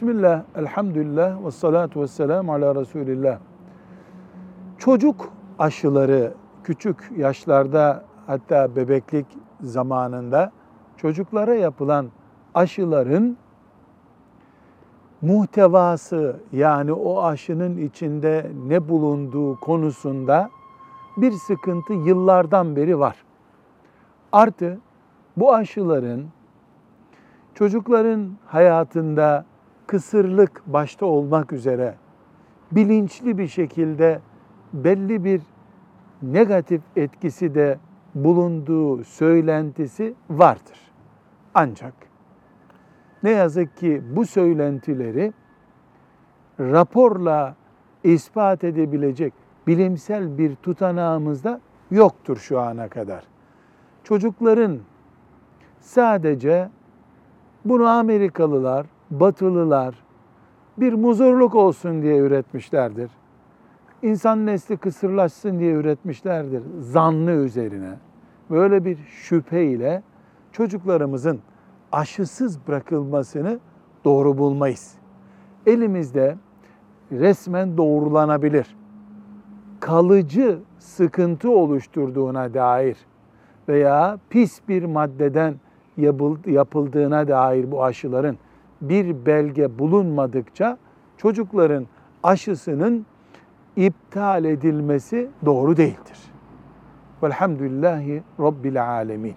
Bismillah, elhamdülillah ve salatu ve selamu ala Resulillah. Çocuk aşıları küçük yaşlarda hatta bebeklik zamanında çocuklara yapılan aşıların muhtevası yani o aşının içinde ne bulunduğu konusunda bir sıkıntı yıllardan beri var. Artı bu aşıların çocukların hayatında kısırlık başta olmak üzere bilinçli bir şekilde belli bir negatif etkisi de bulunduğu söylentisi vardır. Ancak ne yazık ki bu söylentileri raporla ispat edebilecek bilimsel bir tutanağımızda yoktur şu ana kadar. Çocukların sadece bunu Amerikalılar, Batılılar bir muzurluk olsun diye üretmişlerdir. İnsan nesli kısırlaşsın diye üretmişlerdir zanlı üzerine. Böyle bir şüpheyle çocuklarımızın aşısız bırakılmasını doğru bulmayız. Elimizde resmen doğrulanabilir. Kalıcı sıkıntı oluşturduğuna dair veya pis bir maddeden yapıldığına dair bu aşıların bir belge bulunmadıkça çocukların aşısının iptal edilmesi doğru değildir. Velhamdülillahi Rabbil Alemin.